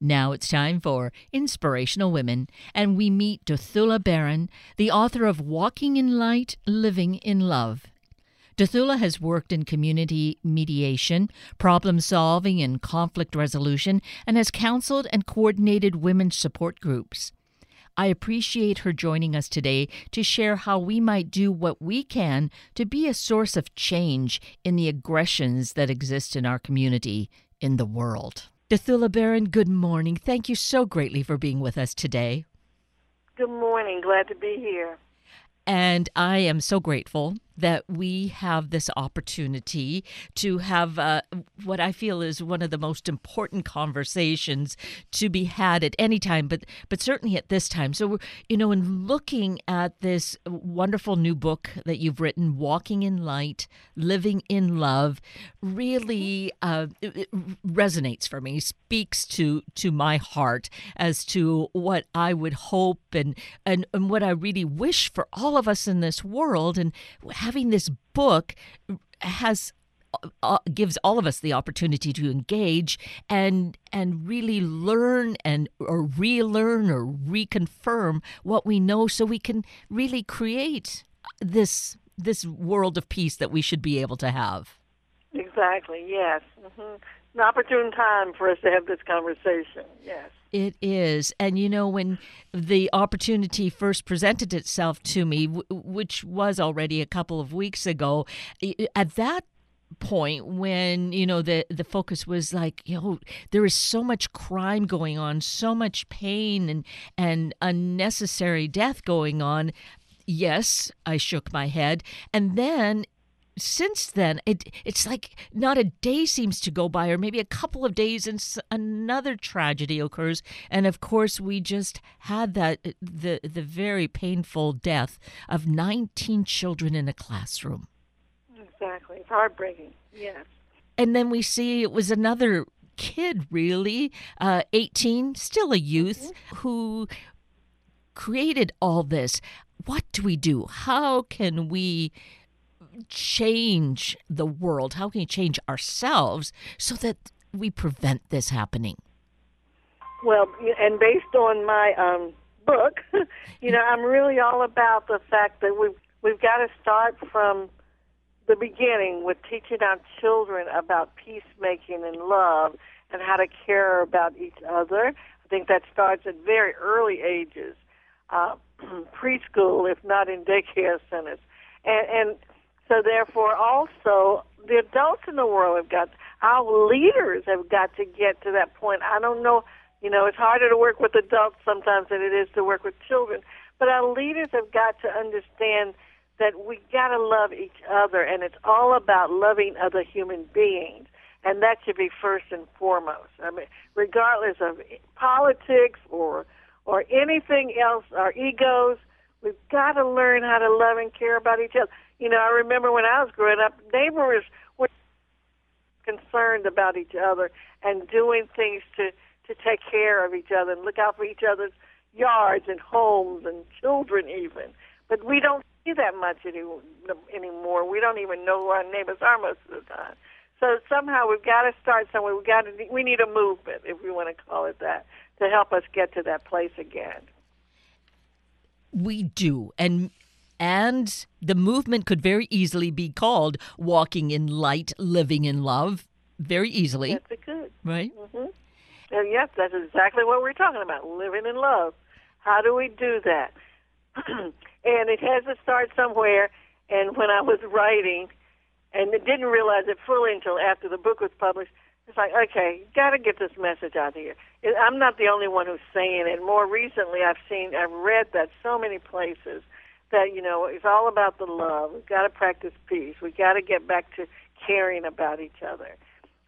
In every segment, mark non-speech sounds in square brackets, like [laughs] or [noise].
Now it's time for Inspirational Women, and we meet Dothula Baron, the author of Walking in Light, Living in Love. Dothula has worked in community mediation, problem solving, and conflict resolution, and has counseled and coordinated women's support groups. I appreciate her joining us today to share how we might do what we can to be a source of change in the aggressions that exist in our community, in the world. Dothula Baron, good morning. Thank you so greatly for being with us today. Good morning. Glad to be here. And I am so grateful that we have this opportunity to have uh, what I feel is one of the most important conversations to be had at any time, but but certainly at this time. So you know, in looking at this wonderful new book that you've written, "Walking in Light, Living in Love," really uh, resonates for me, speaks to to my heart as to what I would hope and and, and what I really wish for all of us in this world, and having this book has uh, gives all of us the opportunity to engage and and really learn and or relearn or reconfirm what we know so we can really create this this world of peace that we should be able to have. Exactly yes. Mm-hmm. an opportune time for us to have this conversation yes it is. And you know, when the opportunity first presented itself to me, which was already a couple of weeks ago, at that point when you know the the focus was like you know there is so much crime going on so much pain and and unnecessary death going on yes i shook my head and then since then, it it's like not a day seems to go by, or maybe a couple of days, and another tragedy occurs. And of course, we just had that uh, the the very painful death of 19 children in a classroom. Exactly, it's heartbreaking. Yes. And then we see it was another kid, really, uh, 18, still a youth, mm-hmm. who created all this. What do we do? How can we change the world? How can we change ourselves so that we prevent this happening? Well, and based on my um, book, [laughs] you know, I'm really all about the fact that we've we've got to start from the beginning with teaching our children about peacemaking and love and how to care about each other. I think that starts at very early ages, uh, [clears throat] preschool, if not in daycare centers, and and so therefore, also the adults in the world have got our leaders have got to get to that point. I don't know, you know, it's harder to work with adults sometimes than it is to work with children, but our leaders have got to understand that we got to love each other, and it's all about loving other human beings, and that should be first and foremost. I mean, regardless of politics or or anything else, our egos, we've got to learn how to love and care about each other. You know, I remember when I was growing up, neighbors were concerned about each other and doing things to to take care of each other and look out for each other's yards and homes and children even. But we don't see that much any, anymore. We don't even know who our neighbors are most of the time. So somehow we've got to start somewhere. We got to we need a movement, if we want to call it that, to help us get to that place again. We do, and and the movement could very easily be called Walking in Light, Living in Love. Very easily. That's it could. Right? Mm-hmm. And yes, that's exactly what we're talking about living in love. How do we do that? [clears throat] and it has to start somewhere. And when I was writing, and didn't realize it fully until after the book was published, it's like, okay, got to get this message out here. I'm not the only one who's saying it. More recently, I've seen, I've read that so many places that you know it's all about the love. We've got to practice peace. We've got to get back to caring about each other.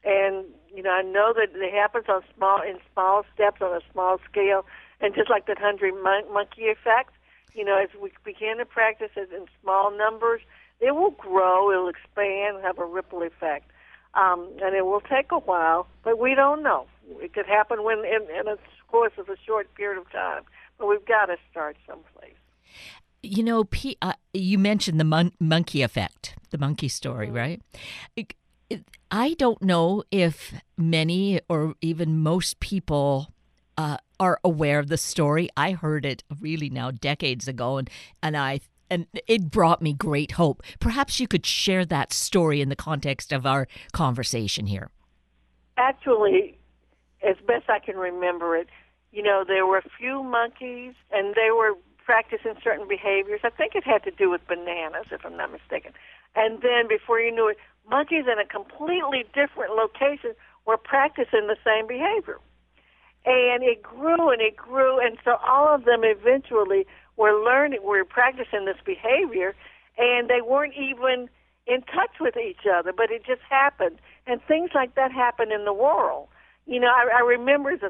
And you know, I know that it happens on small in small steps on a small scale, and just like the hundred mon- monkey effect, you know, as we begin to practice it in small numbers, it will grow, it'll expand, have a ripple effect. Um, and it will take a while, but we don't know. It could happen when in, in a course of a short period of time, but we've got to start someplace. You know, P, uh, you mentioned the mon- monkey effect, the monkey story, mm-hmm. right? I don't know if many or even most people uh, are aware of the story. I heard it really now decades ago, and, and I and it brought me great hope. Perhaps you could share that story in the context of our conversation here. Actually, as best I can remember it, you know, there were a few monkeys, and they were practicing certain behaviors. I think it had to do with bananas, if I'm not mistaken. And then before you knew it, monkeys in a completely different location were practicing the same behavior. And it grew and it grew, and so all of them eventually were learning, were practicing this behavior, and they weren't even in touch with each other, but it just happened. And things like that happen in the world. You know, I, I remember a,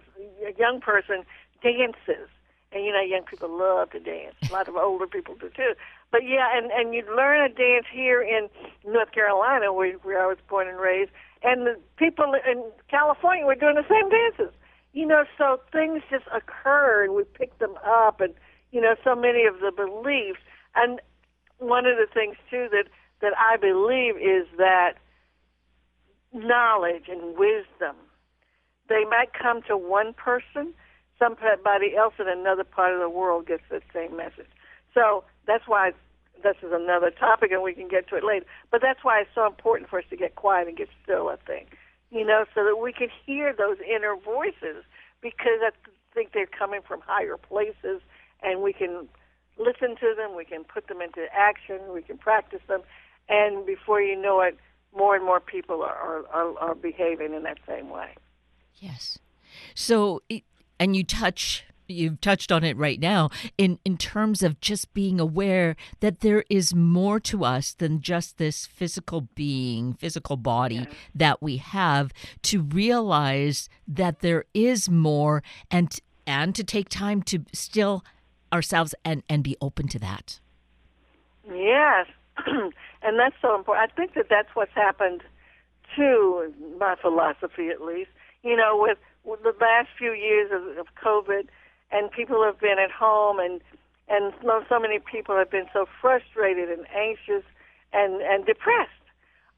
a young person dances, and you know, young people love to dance. A lot of older people do too. But yeah, and and you learn a dance here in North Carolina, where, where I was born and raised, and the people in California were doing the same dances. You know, so things just occur, and we pick them up, and you know, so many of the beliefs. And one of the things too that that I believe is that knowledge and wisdom they might come to one person, somebody else in another part of the world gets the same message. So that's why this is another topic, and we can get to it later. But that's why it's so important for us to get quiet and get still. I think, you know, so that we can hear those inner voices, because I think they're coming from higher places, and we can listen to them, we can put them into action, we can practice them, and before you know it, more and more people are are, are behaving in that same way. Yes. So, and you touch you've touched on it right now in in terms of just being aware that there is more to us than just this physical being physical body yeah. that we have to realize that there is more and and to take time to still ourselves and and be open to that. Yes. [clears throat] And that's so important. I think that that's what's happened to my philosophy at least. You know with with the last few years of, of covid and people have been at home and and so, so many people have been so frustrated and anxious and and depressed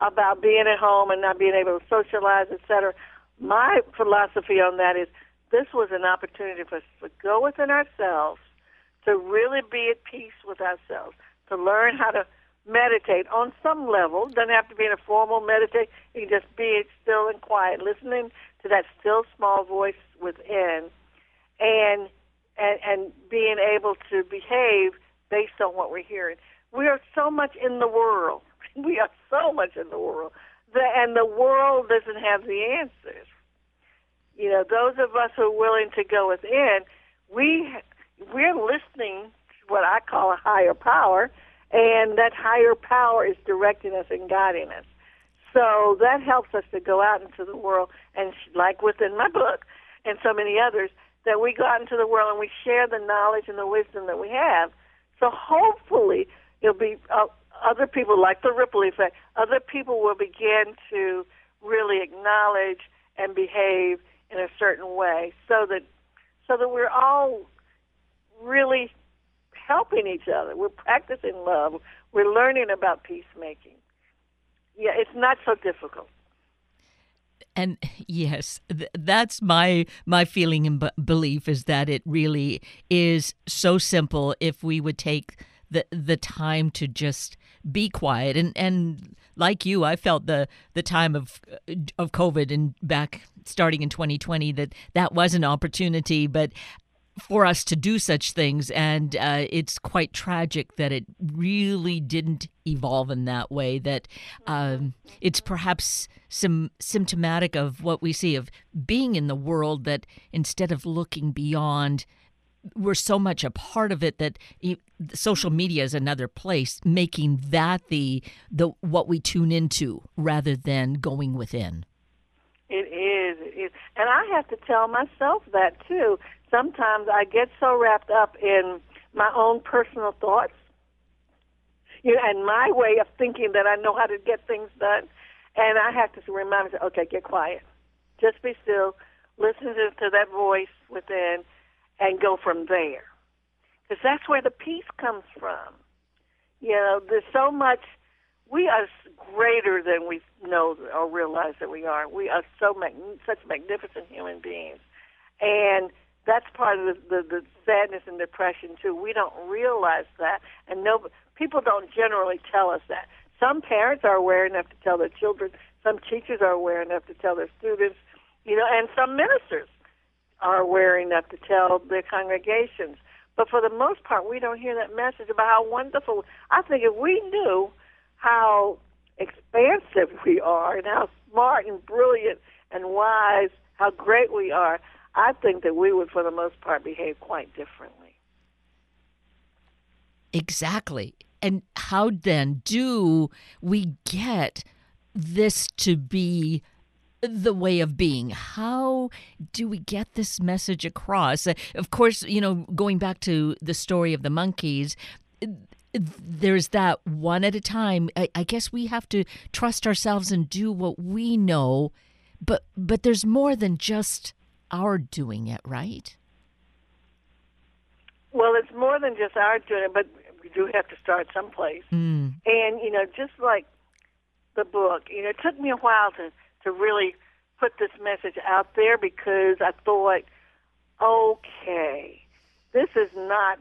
about being at home and not being able to socialize, etc. My philosophy on that is this was an opportunity for us to go within ourselves, to really be at peace with ourselves, to learn how to meditate on some level. Doesn't have to be in a formal meditation. You can just be still and quiet, listening to that still small voice within, and and, and being able to behave based on what we're hearing. We are so much in the world. [laughs] We are so much in the world. And the world doesn't have the answers. You know, those of us who are willing to go within, we we're listening to what I call a higher power, and that higher power is directing us and guiding us. So that helps us to go out into the world, and like within my book and so many others, that we go out into the world and we share the knowledge and the wisdom that we have. So hopefully it'll be uh, other people, like the ripple effect, other people will begin to really acknowledge and behave in a certain way so that so that we're all really helping each other. We're practicing love. We're learning about peacemaking. Yeah, it's not so difficult and [laughs] yes th- that's my my feeling and b- belief is that it really is so simple if we would take the the time to just be quiet and and like you I felt the the time of of covid and back starting in 2020 that that was an opportunity but for us to do such things. And uh, it's quite tragic that it really didn't evolve in that way, that um, it's perhaps some symptomatic of what we see of being in the world that instead of looking beyond, we're so much a part of it that social media is another place making that the the what we tune into rather than going within it is, is and i have to tell myself that too sometimes I get so wrapped up in my own personal thoughts you know, and my way of thinking that I know how to get things done. And I have to remind myself, okay, get quiet. Just be still. Listen to, to that voice within and go from there. Because that's where the peace comes from. You know, there's so much, we are greater than we know or realize that we are. We are so mag- such magnificent human beings. And that's part of the, the, the sadness and depression too. We don't realize that, and no people don't generally tell us that. Some parents are aware enough to tell their children. Some teachers are aware enough to tell their students. You know, and some ministers are aware enough to tell their congregations. But for the most part, we don't hear that message about how wonderful. I think if we knew how expansive we are and how smart and brilliant and wise, how great we are, I think that we would, for the most part, behave quite differently. Exactly. And how then do we get this to be the way of being. How do we get this message across? Of course, you know, going back to the story of the monkeys, there's that one at a time. I, I guess we have to trust ourselves and do what we know, but but there's more than just our doing it, right? Well, it's more than just our doing it, but we do have to start someplace. Mm. And you know, just like the book, you know, it took me a while to to really put this message out there because I thought, okay, this is not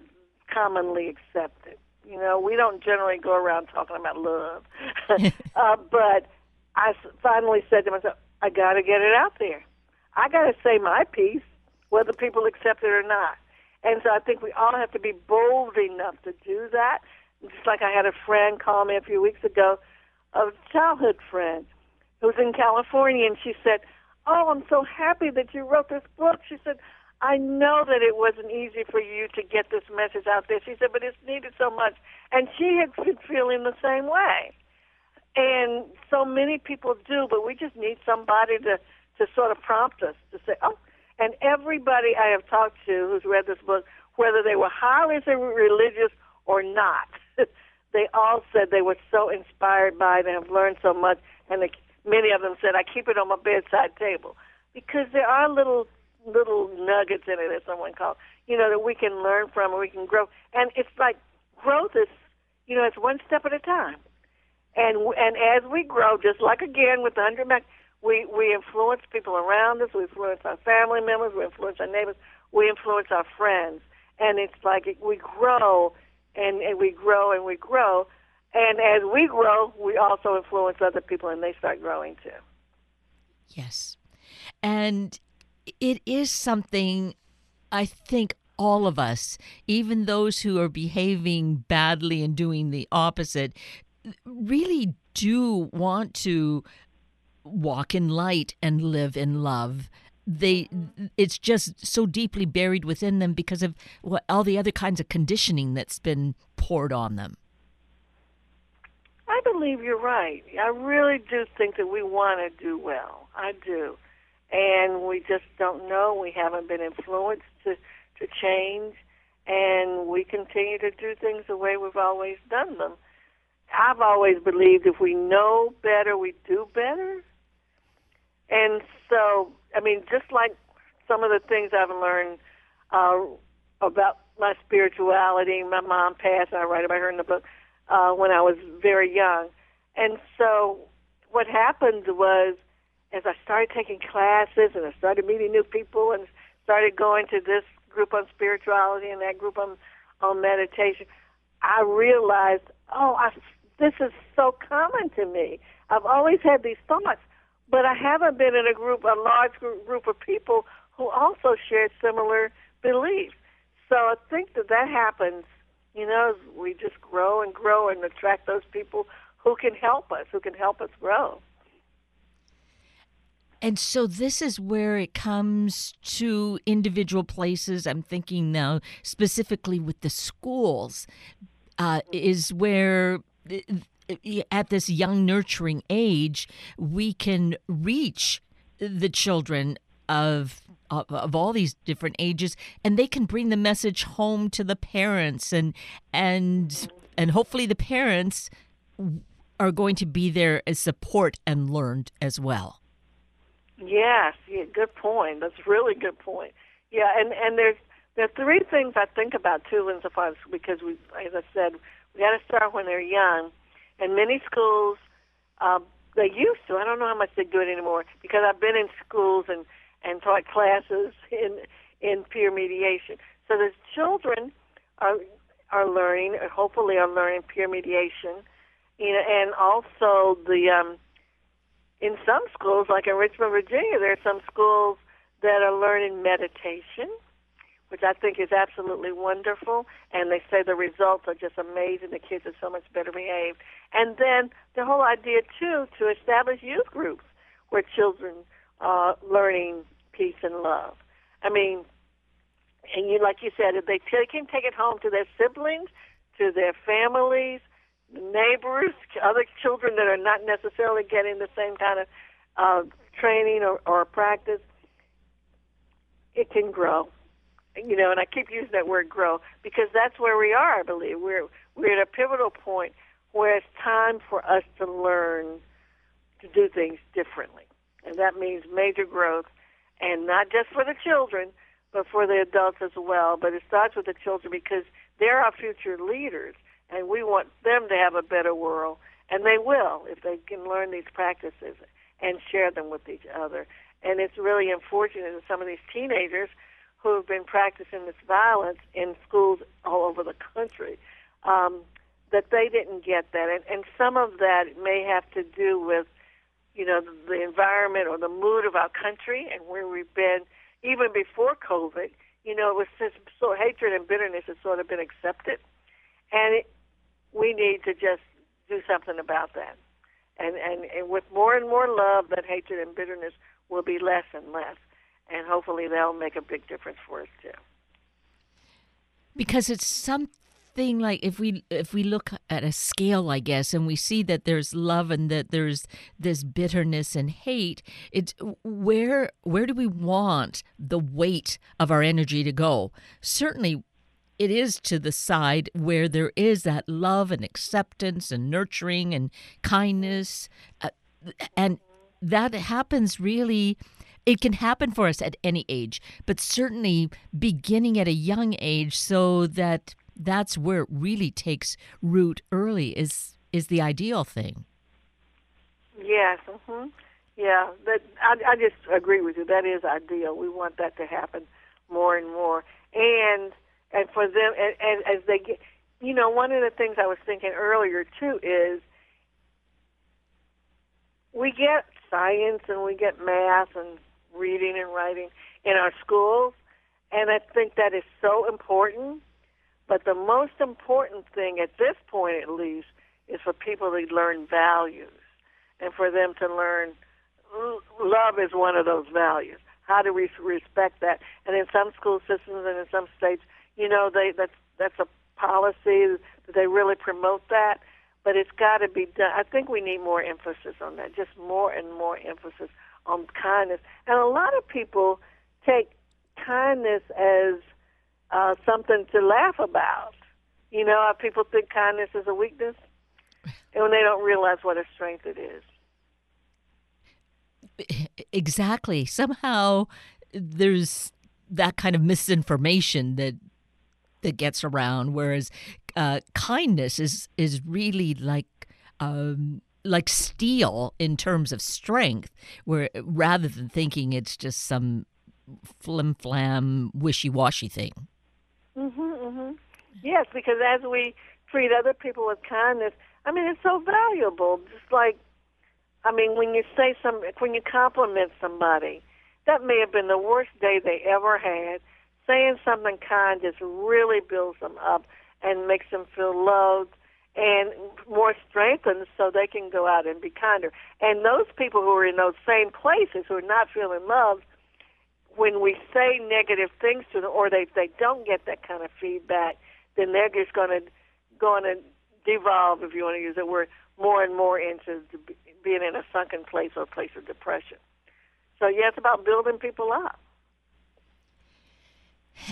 commonly accepted. You know, we don't generally go around talking about love. [laughs] [laughs] uh, but I finally said to myself, I got to get it out there. I got to say my piece, whether people accept it or not. And so I think we all have to be bold enough to do that. Just like I had a friend call me a few weeks ago, a childhood friend, who's in California, and she said, "Oh, I'm so happy that you wrote this book." She said, "I know that it wasn't easy for you to get this message out there." She said, "But it's needed so much," and she had been feeling the same way. And so many people do, but we just need somebody to to sort of prompt us to say, "Oh." And everybody I have talked to who's read this book, whether they were highly religious or not, [laughs] they all said they were so inspired by it and have learned so much, and the many of them said, I keep it on my bedside table because there are little little nuggets in it, as someone called, you know, that we can learn from and we can grow. And it's like growth is, you know, it's one step at a time. And and as we grow, just like again with the hundred Mac, we we influence people around us, we influence our family members, we influence our neighbors, we influence our friends, and it's like we grow, and and we grow and we grow, and as we grow, we also influence other people and they start growing too. Yes. And it is something I think all of us, even those who are behaving badly and doing the opposite, really do want to walk in light and live in love they it's just so deeply buried within them because of what all the other kinds of conditioning that's been poured on them I believe you're right. I really do think that we want to do well. I do. And we just don't know. We haven't been influenced to, to change. And we continue to do things the way we've always done them. I've always believed if we know better, we do better. And so, I mean, just like some of the things I've learned uh, about my spirituality, my mom passed, I write about her in the book uh, when I was very young. And so what happened was, as I started taking classes and I started meeting new people and started going to this group on spirituality and that group on, on meditation, I realized, oh, I, this is so common to me. I've always had these thoughts, but I haven't been in a group, a large group of people who also share similar beliefs. So I think that that happens you know, we just grow and grow and attract those people who can help us, who can help us grow. And so this is where it comes to individual places. I'm thinking now specifically with the schools, uh, is where uh, at this young nurturing age we can reach the children of, of all these different ages and they can bring the message home to the parents and and and hopefully the parents are going to be there as support and learned as well. Yes, yeah, good point. That's a really good point. Yeah, and and there's there are three things I think about too, insofar because we, as I said, we got to start when they're young, and many schools um, they used to. I don't know how much they do it anymore because I've been in schools and and taught classes [laughs] in in peer mediation. So the children are are learning, hopefully are learning peer mediation, you know, and also the um, in some schools, like in Richmond, Virginia, there are some schools that are learning meditation, which I think is absolutely wonderful. And they say the results are just amazing. The kids are so much better behaved. And then the whole idea, too, to establish youth groups where children are learning peace and love. I mean, and you, like you said, if they t- can take it home to their siblings, to their families, neighbors, other children that are not necessarily getting the same kind of uh, training or, or practice, it can grow. You know, and I keep using that word grow because that's where we are, I believe. We're we're at a pivotal point where it's time for us to learn to do things differently. And that means major growth and not just for the children, but for the adults as well. But it starts with the children because they're our future leaders and we want them to have a better world, and they will if they can learn these practices and share them with each other. And it's really unfortunate that some of these teenagers who have been practicing this violence in schools all over the country um, that they didn't get that, and, and some of that may have to do with you know the, the environment or the mood of our country and where we've been even before COVID. You know, it was just so hatred and bitterness has sort of been accepted, and it, we need to just do something about that. And, and, and with more and more love, that hatred and bitterness will be less and less. And hopefully that'll make a big difference for us too. Because it's something like if we if we look at a scale, I guess, and we see that there's love and that there's this bitterness and hate, it's where where do we want the weight of our energy to go? Certainly it is to the side where there is that love and acceptance and nurturing and kindness. Uh, and that happens really, it can happen for us at any age, but certainly beginning at a young age so that that's where it really takes root early is is the ideal thing. Yes. Mm-hmm. Yeah. That I, I just agree with you. That is ideal. We want that to happen more and more. And and for them, and, and as they get, you know, one of the things I was thinking earlier too is we get science and we get math and reading and writing in our schools, and I think that is so important. But the most important thing at this point, at least, is for people to learn values and for them to learn love is one of those values. How do we respect that? And in some school systems and in some states, you know, they that's that's a policy that they really promote that, but it's got to be done. I think we need more emphasis on that, just more and more emphasis on kindness. And a lot of people take kindness as uh, something to laugh about. You know, people think kindness is a weakness, [laughs] and when they don't realize what a strength it is. Exactly. Somehow there's that kind of misinformation that that gets around, whereas uh, kindness is is really like. Um, like steel in terms of strength, where rather than thinking it's just some flim flam wishy washy thing. Mhm, mhm. Yes, because as we treat other people with kindness, I mean, it's so valuable. Just like, I mean, when you say some, when you compliment somebody, that may have been the worst day they ever had, saying something kind just really builds them up and makes them feel loved and more strengthened so they can go out and be kinder. And those people who are in those same places who are not feeling loved, when we say negative things to them or they they don't get that kind of feedback, then they're just going to going to devolve, if you want to use the word, more and more into being in a sunken place or a place of depression. So yeah, it's about building people up.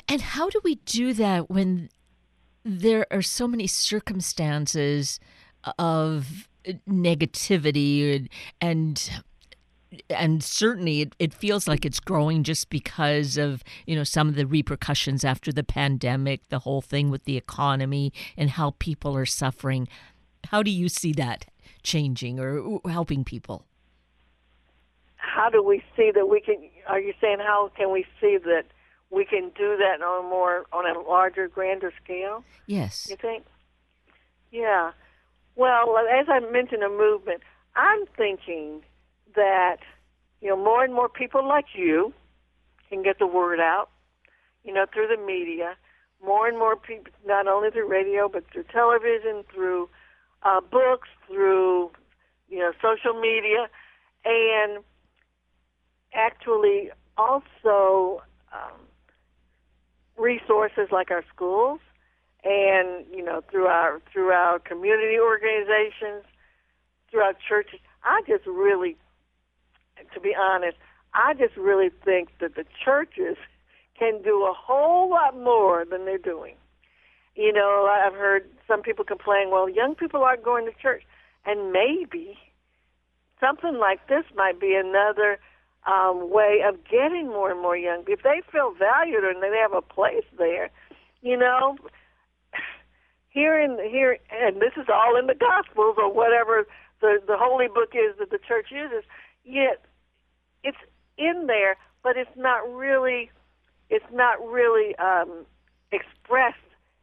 And how do we do that when there are so many circumstances of negativity and and, and certainly it, it feels like it's growing just because of you know some of the repercussions after the pandemic the whole thing with the economy and how people are suffering. How do you see that changing or helping people? How do we see that we can are you saying how can we see that we can do that on a more on a larger, grander scale. Yes. You think? Yeah. Well, as I mentioned, a movement. I'm thinking that you know more and more people like you can get the word out. You know, through the media, more and more people, not only through radio but through television, through uh, books, through you know social media, and actually also um, resources like our schools and you know through our through our community organizations, through our churches. I just really, to be honest, I just really think that the churches can do a whole lot more than they're doing. You know, I've heard some people complain, well, young people aren't going to church, and maybe something like this might be another um, way of getting more and more young. If they feel valued and they have a place there, you know, [sighs] here in here, and this is all in the Gospels or whatever the the holy book is that the church uses. Yet it's in there, but it's not really it's not really um, expressed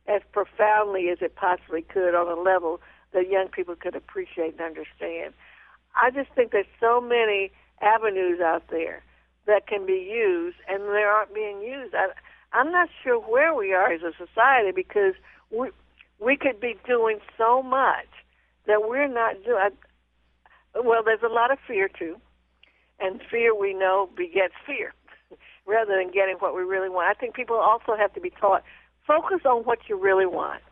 as profoundly as it possibly could on a level that young people could appreciate and understand. I just think there's so many avenues out there that can be used, and they aren't being used. I, I'm not sure where we are as a society because we we could be doing so much that we're not doing. Well, there's a lot of fear too, and fear we know begets fear, [laughs] rather than getting what we really want. I think people also have to be taught focus on what you really want.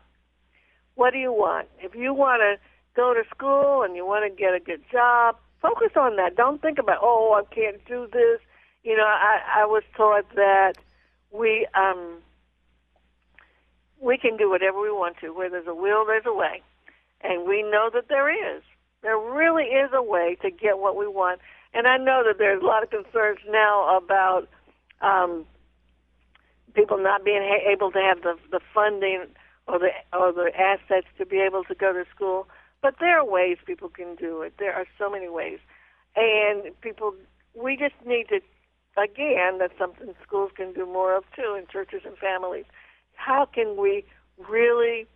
What do you want? If you want to go to school and you want to get a good job, focus on that. Don't think about oh I can't do this. You know, I I was taught that we um we can do whatever we want to. Where there's a will, there's a way, and we know that there is. There really is a way to get what we want. And I know that there's a lot of concerns now about um, people not being ha- able to have the the funding or the or the assets to be able to go to school. But there are ways people can do it. There are so many ways. And people, we just need to, again, that's something schools can do more of too, in churches and families. How can we really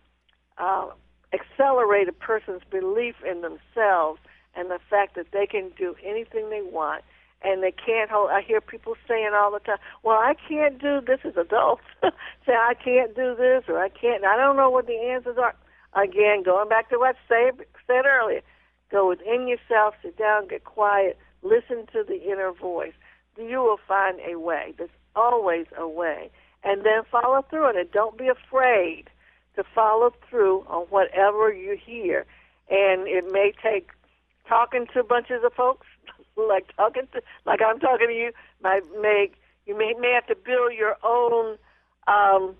uh, accelerate a person's belief in themselves and the fact that they can do anything they want and they can't hold. I hear people saying all the time, "Well, I can't do this." As adults, [laughs] say, "I can't do this," or "I can't." I don't know what the answers are. Again, going back to what I said earlier, go within yourself, sit down, get quiet, listen to the inner voice. You will find a way. There's always a way. And then follow through on it. Don't be afraid to follow through on whatever you hear. And it may take talking to bunches of folks, [laughs] like talking to, like I'm talking to you, might make you may may have to build your own um,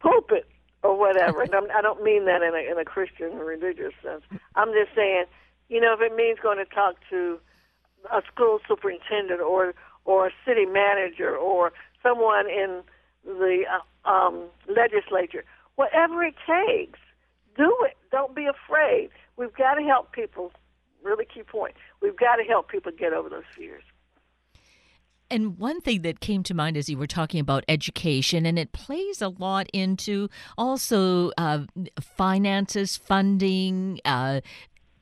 pulpit or whatever. and I'm, I don't mean that in a, in a Christian or religious sense. I'm just saying, you know, if it means going to talk to a school superintendent or or a city manager or someone in the uh, um, legislature, whatever it takes, do it. Don't be afraid. We've got to help people. Really key point. We've got to help people get over those fears. And one thing that came to mind as you were talking about education, and it plays a lot into also uh, finances, funding, uh,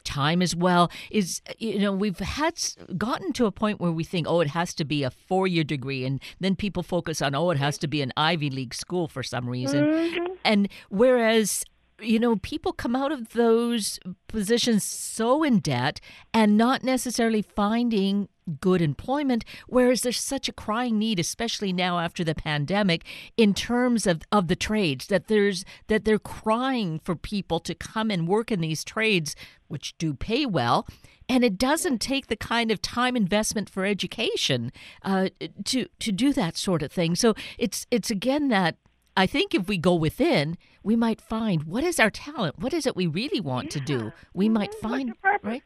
time as well is you know we've had gotten to a point where we think oh it has to be a four year degree and then people focus on oh it has to be an ivy league school for some reason mm-hmm. and whereas you know, people come out of those positions so in debt and not necessarily finding good employment, whereas there's such a crying need, especially now after the pandemic, in terms of, of the trades, that there's that they're crying for people to come and work in these trades, which do pay well. And it doesn't take the kind of time investment for education uh, to to do that sort of thing. So it's it's again that I think if we go within, we might find what is our talent? What is it we really want yeah. to do? We might mm-hmm. find, right?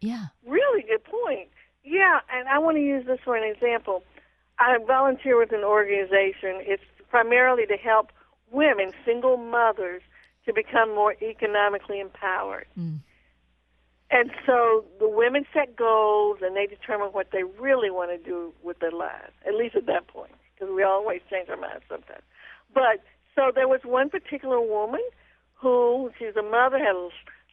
Yeah. Really good point. Yeah, and I want to use this for an example. I volunteer with an organization. It's primarily to help women, single mothers, to become more economically empowered. Mm. And so the women set goals and they determine what they really want to do with their lives, at least at that point because we always change our minds sometimes. But so there was one particular woman who she's a mother, had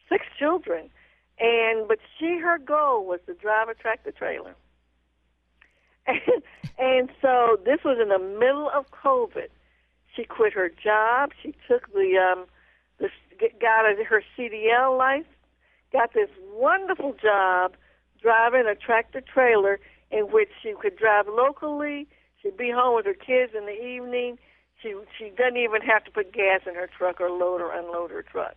six children, and but she her goal was to drive a tractor trailer. [laughs] And, and so this was in the middle of COVID. She quit her job. She took the um, the got her CDL license, got this wonderful job driving a tractor trailer in which she could drive locally. She'd be home with her kids in the evening. She she doesn't even have to put gas in her truck or load or unload her truck.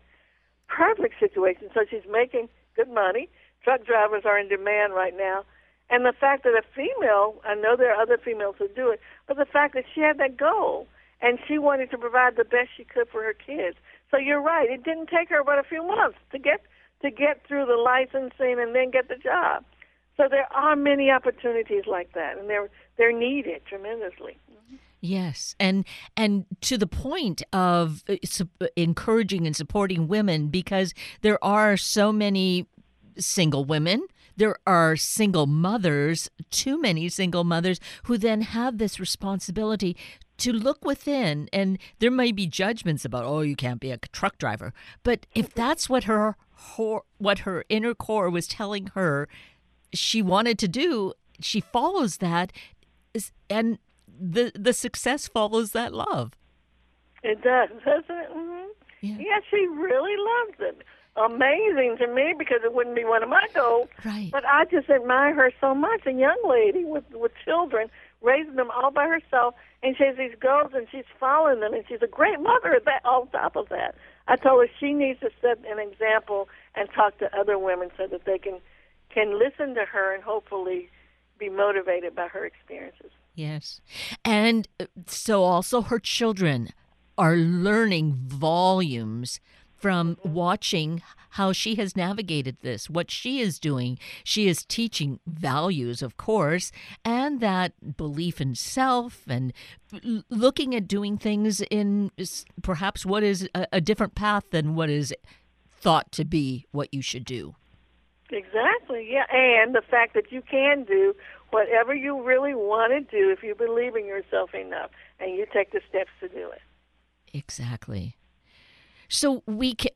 Perfect situation. So she's making good money. Truck drivers are in demand right now. And the fact that a female, I know there are other females who do it, but the fact that she had that goal and she wanted to provide the best she could for her kids. So you're right. It didn't take her but a few months to get to get through the licensing and then get the job. So there are many opportunities like that, and they're they're needed tremendously. Mm-hmm. Yes, and and to the point of uh, encouraging and supporting women because there are so many single women. There are single mothers, too many single mothers, who then have this responsibility to look within. And there may be judgments about, oh, you can't be a truck driver. But if that's what her, her what her inner core was telling her she wanted to do, she follows that. And the the success follows that love. It does, doesn't it? Mm-hmm. Yeah. yeah, she really loves it. Amazing to me because it wouldn't be one of my goals. Right. But I just admire her so much. A young lady with with children, raising them all by herself, and she has these goals and she's following them, and she's a great mother at that. On top of that, I told her she needs to set an example and talk to other women so that they can can listen to her and hopefully be motivated by her experiences. Yes. And uh, so also her children are learning volumes from watching how she has navigated this, what she is doing. She is teaching values, of course, and that belief in self and looking at doing things in perhaps what is a, a different path than what is thought to be what you should do. Exactly, yeah. And the fact that you can do whatever you really want to do if you believe in yourself enough and you take the steps to do it. Exactly. So we can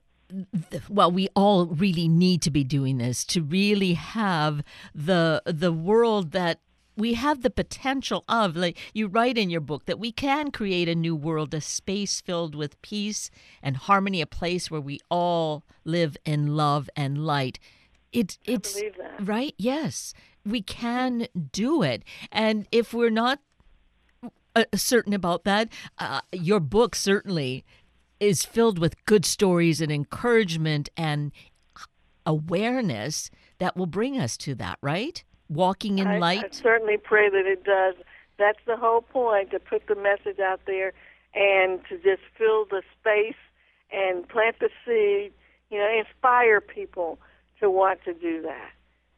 well we all really need to be doing this to really have the the world that we have the potential of. Like you write in your book that we can create a new world a space filled with peace and harmony a place where we all live in love and light. It, it's right? Yes we can do it. And if we're not uh, certain about that, uh, your book certainly is filled with good stories and encouragement and awareness that will bring us to that, right? Walking in I, light. I certainly pray that it does. That's the whole point to put the message out there and to just fill the space and plant the seed, you know, inspire people to want to do that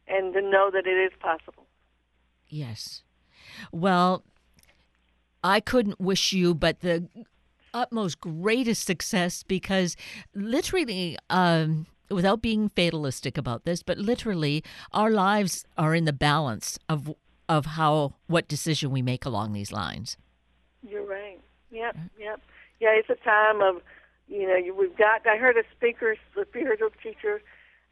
and to know that it is possible. Yes. Well, I couldn't wish you but the utmost greatest success because literally, um, without being fatalistic about this, but literally, our lives are in the balance of of how what decision we make along these lines. You're right. Yep. Yep. Yeah, it's a time of, you know, we've got. I heard a speaker, a spiritual teacher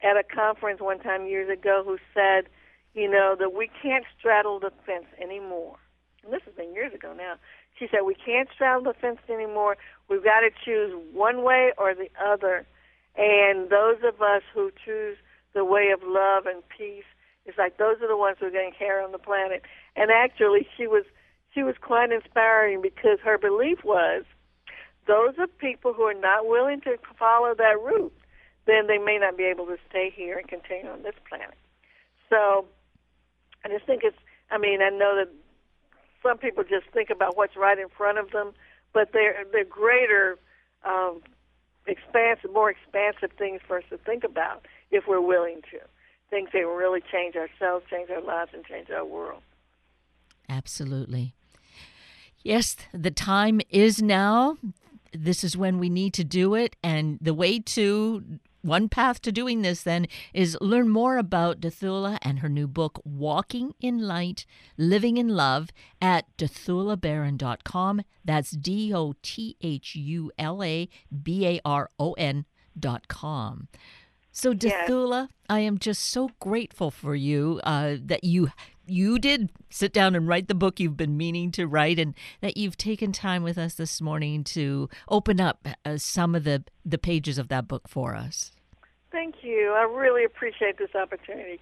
at a conference one time years ago who said, you know, that we can't straddle the fence anymore. And this has been years ago now. She said, we can't straddle the fence anymore. We've got to choose one way or the other. And those of us who choose the way of love and peace, it's like those are the ones who are going to carry on the planet. And actually, she was she was quite inspiring because her belief was those are people who are not willing to follow that route then they may not be able to stay here and continue on this planet. So I just think it's, I mean, I know that some people just think about what's right in front of them, but they're, they're greater, um, expansive, more expansive things for us to think about if we're willing to. Things that will really change ourselves, change our lives, and change our world. Absolutely. Yes, the time is now. This is when we need to do it. And the way to one path to doing this then is learn more about Dothula and her new book, Walking in Light, Living in Love, at dothulabaron.com. That's D O T H U L A B A R O N.com. So, Dothula, yes. I am just so grateful for you uh, that you you did sit down and write the book you've been meaning to write, and that you've taken time with us this morning to open up uh, some of the the pages of that book for us. Thank you. I really appreciate this opportunity.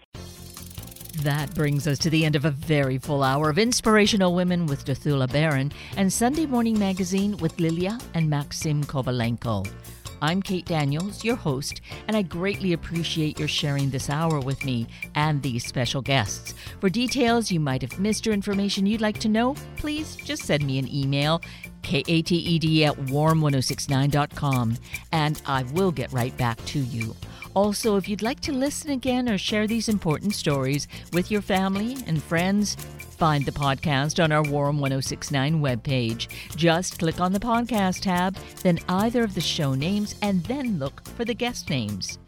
That brings us to the end of a very full hour of Inspirational Women with Dothula Baron and Sunday Morning Magazine with Lilia and Maxim Kovalenko. I'm Kate Daniels, your host, and I greatly appreciate your sharing this hour with me and these special guests. For details you might have missed or information you'd like to know, please just send me an email, kated at warm1069.com, and I will get right back to you. Also, if you'd like to listen again or share these important stories with your family and friends, Find the podcast on our Warm 1069 webpage. Just click on the podcast tab, then either of the show names, and then look for the guest names.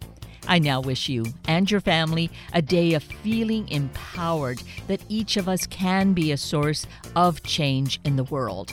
I now wish you and your family a day of feeling empowered that each of us can be a source of change in the world.